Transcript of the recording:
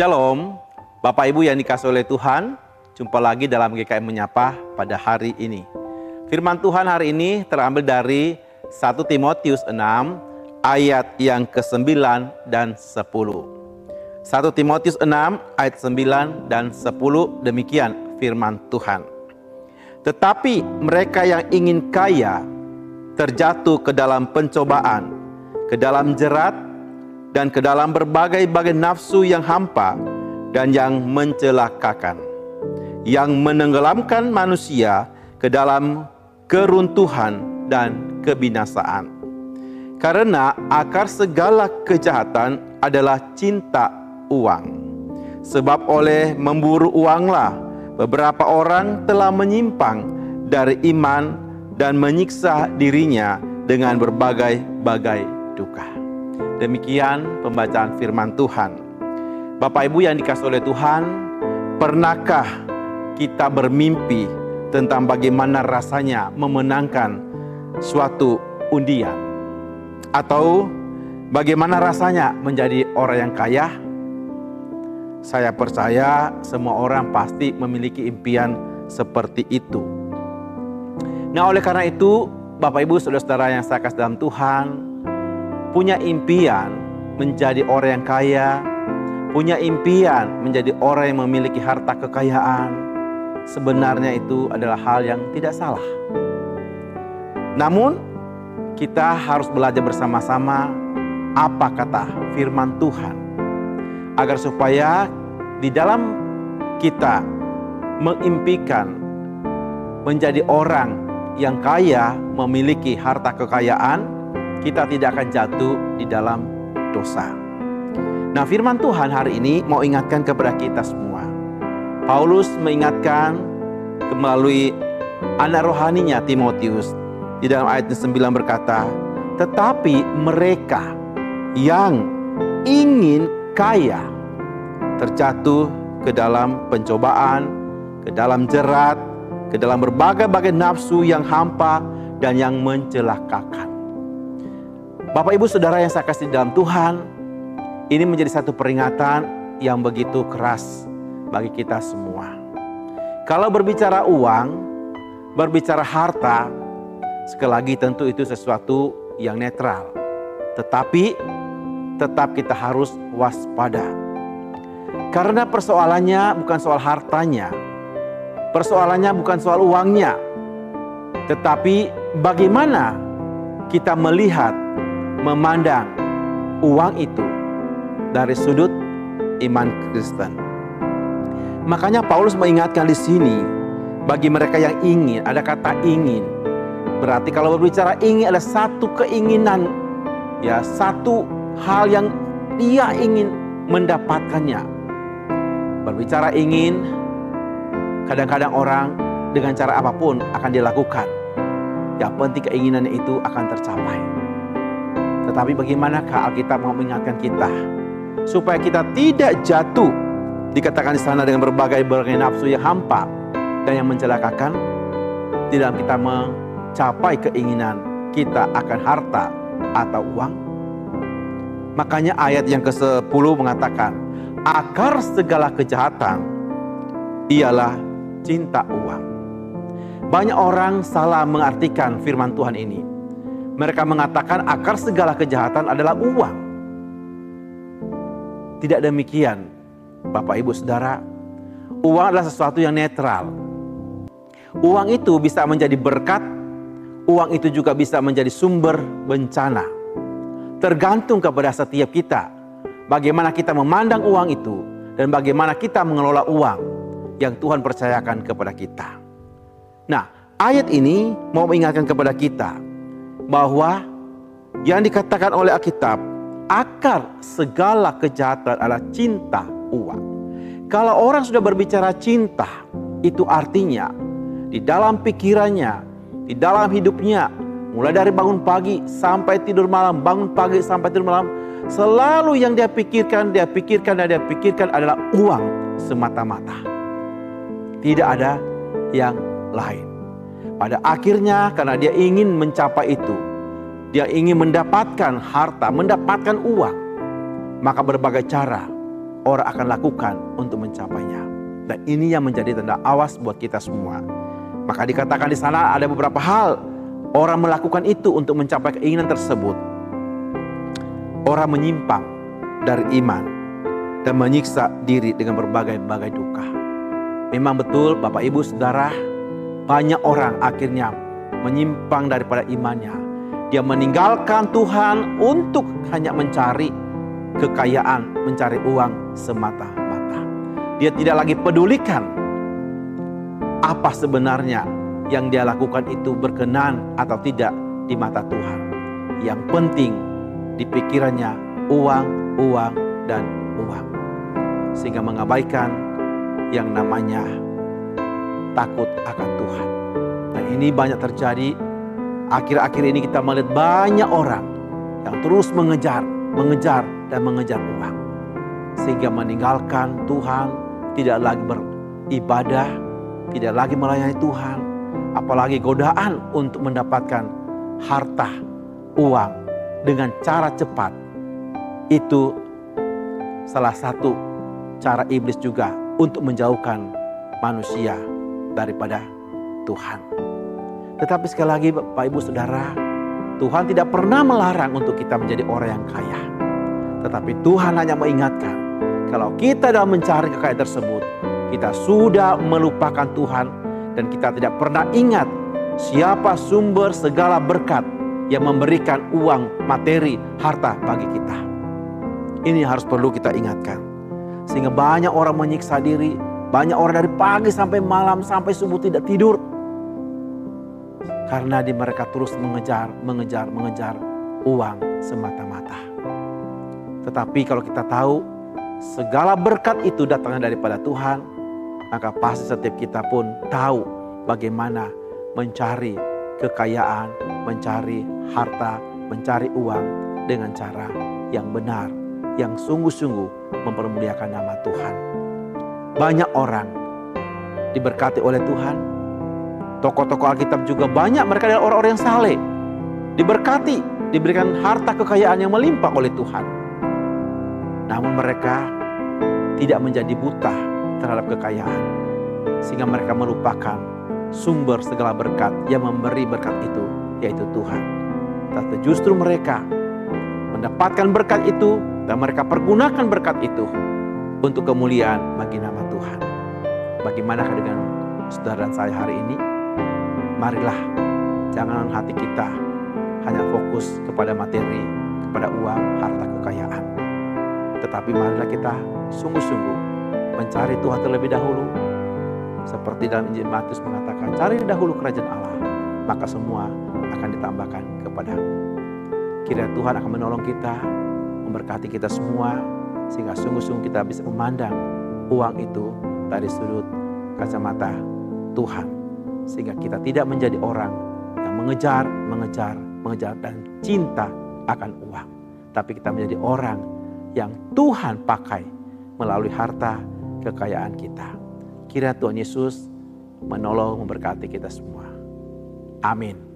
Shalom, Bapak Ibu yang dikasih oleh Tuhan, jumpa lagi dalam GKM Menyapa pada hari ini. Firman Tuhan hari ini terambil dari 1 Timotius 6 ayat yang ke-9 dan 10. 1 Timotius 6 ayat 9 dan 10 demikian firman Tuhan. Tetapi mereka yang ingin kaya terjatuh ke dalam pencobaan, ke dalam jerat, dan ke dalam berbagai-bagai nafsu yang hampa dan yang mencelakakan, yang menenggelamkan manusia ke dalam keruntuhan dan kebinasaan. Karena akar segala kejahatan adalah cinta uang. Sebab oleh memburu uanglah beberapa orang telah menyimpang dari iman dan menyiksa dirinya dengan berbagai-bagai duka. Demikian pembacaan firman Tuhan. Bapak Ibu yang dikasih oleh Tuhan, pernahkah kita bermimpi tentang bagaimana rasanya memenangkan suatu undian, atau bagaimana rasanya menjadi orang yang kaya. Saya percaya semua orang pasti memiliki impian seperti itu. Nah, oleh karena itu, Bapak Ibu, saudara-saudara yang saya kasih dalam Tuhan, punya impian menjadi orang yang kaya, punya impian menjadi orang yang memiliki harta kekayaan, sebenarnya itu adalah hal yang tidak salah. Namun, kita harus belajar bersama-sama apa kata firman Tuhan, agar supaya di dalam kita mengimpikan menjadi orang yang kaya, memiliki harta kekayaan, kita tidak akan jatuh di dalam dosa. Nah, firman Tuhan hari ini mau ingatkan kepada kita semua Paulus mengingatkan melalui anak rohaninya Timotius di dalam ayat 9 berkata, "Tetapi mereka yang ingin kaya terjatuh ke dalam pencobaan, ke dalam jerat, ke dalam berbagai-bagai nafsu yang hampa dan yang mencelakakan." Bapak Ibu Saudara yang saya kasih dalam Tuhan, ini menjadi satu peringatan yang begitu keras bagi kita semua. Kalau berbicara uang, berbicara harta, sekali lagi tentu itu sesuatu yang netral. Tetapi tetap kita harus waspada. Karena persoalannya bukan soal hartanya. Persoalannya bukan soal uangnya. Tetapi bagaimana kita melihat, memandang uang itu dari sudut iman Kristen. Makanya Paulus mengingatkan di sini bagi mereka yang ingin, ada kata ingin. Berarti kalau berbicara ingin ada satu keinginan, ya satu hal yang dia ingin mendapatkannya. Berbicara ingin, kadang-kadang orang dengan cara apa pun akan dilakukan. Yang penting keinginannya itu akan tercapai. Tetapi bagaimanakah Alkitab mau mengingatkan kita supaya kita tidak jatuh Dikatakan di sana dengan berbagai berbagai nafsu yang hampa dan yang mencelakakan. Di dalam kita mencapai keinginan kita akan harta atau uang. Makanya ayat yang ke-10 mengatakan, akar segala kejahatan ialah cinta uang. Banyak orang salah mengartikan firman Tuhan ini. Mereka mengatakan akar segala kejahatan adalah uang. Tidak demikian. Bapak Ibu Saudara, uang adalah sesuatu yang netral. Uang itu bisa menjadi berkat, uang itu juga bisa menjadi sumber bencana. Tergantung kepada setiap kita, bagaimana kita memandang uang itu dan bagaimana kita mengelola uang yang Tuhan percayakan kepada kita. Nah, ayat ini mau mengingatkan kepada kita bahwa yang dikatakan oleh Alkitab, akar segala kejahatan adalah cinta uang. Kalau orang sudah berbicara cinta, itu artinya di dalam pikirannya, di dalam hidupnya, mulai dari bangun pagi sampai tidur malam, bangun pagi sampai tidur malam, selalu yang dia pikirkan, dia pikirkan dan dia pikirkan adalah uang semata-mata. Tidak ada yang lain. Pada akhirnya karena dia ingin mencapai itu, dia ingin mendapatkan harta, mendapatkan uang, maka berbagai cara orang akan lakukan untuk mencapainya. Dan ini yang menjadi tanda awas buat kita semua. Maka dikatakan di sana ada beberapa hal orang melakukan itu untuk mencapai keinginan tersebut. Orang menyimpang dari iman dan menyiksa diri dengan berbagai-bagai duka. Memang betul Bapak Ibu Saudara, banyak orang akhirnya menyimpang daripada imannya. Dia meninggalkan Tuhan untuk hanya mencari kekayaan, mencari uang semata-mata. Dia tidak lagi pedulikan apa sebenarnya yang dia lakukan itu berkenan atau tidak di mata Tuhan. Yang penting di pikirannya uang, uang, dan uang. Sehingga mengabaikan yang namanya takut akan Tuhan. Nah ini banyak terjadi. Akhir-akhir ini kita melihat banyak orang yang terus mengejar, mengejar, dan mengejar uang. Sehingga meninggalkan Tuhan, tidak lagi beribadah, tidak lagi melayani Tuhan. Apalagi godaan untuk mendapatkan harta, uang dengan cara cepat. Itu salah satu cara iblis juga untuk menjauhkan manusia daripada Tuhan. Tetapi sekali lagi Bapak Ibu Saudara, Tuhan tidak pernah melarang untuk kita menjadi orang yang kaya. Tetapi Tuhan hanya mengingatkan, kalau kita dalam mencari kekayaan tersebut, kita sudah melupakan Tuhan dan kita tidak pernah ingat siapa sumber segala berkat yang memberikan uang, materi, harta bagi kita. Ini harus perlu kita ingatkan. Sehingga banyak orang menyiksa diri, banyak orang dari pagi sampai malam sampai subuh tidak tidur. Karena di mereka terus mengejar, mengejar, mengejar uang semata-mata. Tetapi kalau kita tahu segala berkat itu datangnya daripada Tuhan, maka pasti setiap kita pun tahu bagaimana mencari kekayaan, mencari harta, mencari uang dengan cara yang benar, yang sungguh-sungguh mempermuliakan nama Tuhan. Banyak orang diberkati oleh Tuhan. Tokoh-tokoh Alkitab juga banyak mereka adalah orang-orang yang saleh. Diberkati, diberikan harta kekayaan yang melimpah oleh Tuhan. Namun mereka tidak menjadi buta terhadap kekayaan. Sehingga mereka melupakan sumber segala berkat yang memberi berkat itu, yaitu Tuhan. Tapi justru mereka mendapatkan berkat itu dan mereka pergunakan berkat itu untuk kemuliaan bagi nama Tuhan. Bagaimana dengan saudara dan saya hari ini? Marilah jangan hati kita hanya fokus kepada materi, kepada uang, harta kekayaan. Tetapi marilah kita sungguh-sungguh mencari Tuhan terlebih dahulu. Seperti dalam Injil Matius mengatakan, cari dahulu kerajaan Allah, maka semua akan ditambahkan kepadamu. Kira Tuhan akan menolong kita memberkati kita semua sehingga sungguh-sungguh kita bisa memandang uang itu dari sudut kacamata Tuhan sehingga kita tidak menjadi orang yang mengejar, mengejar, mengejar dan cinta akan uang. Tapi kita menjadi orang yang Tuhan pakai melalui harta kekayaan kita. Kira Tuhan Yesus menolong memberkati kita semua. Amin.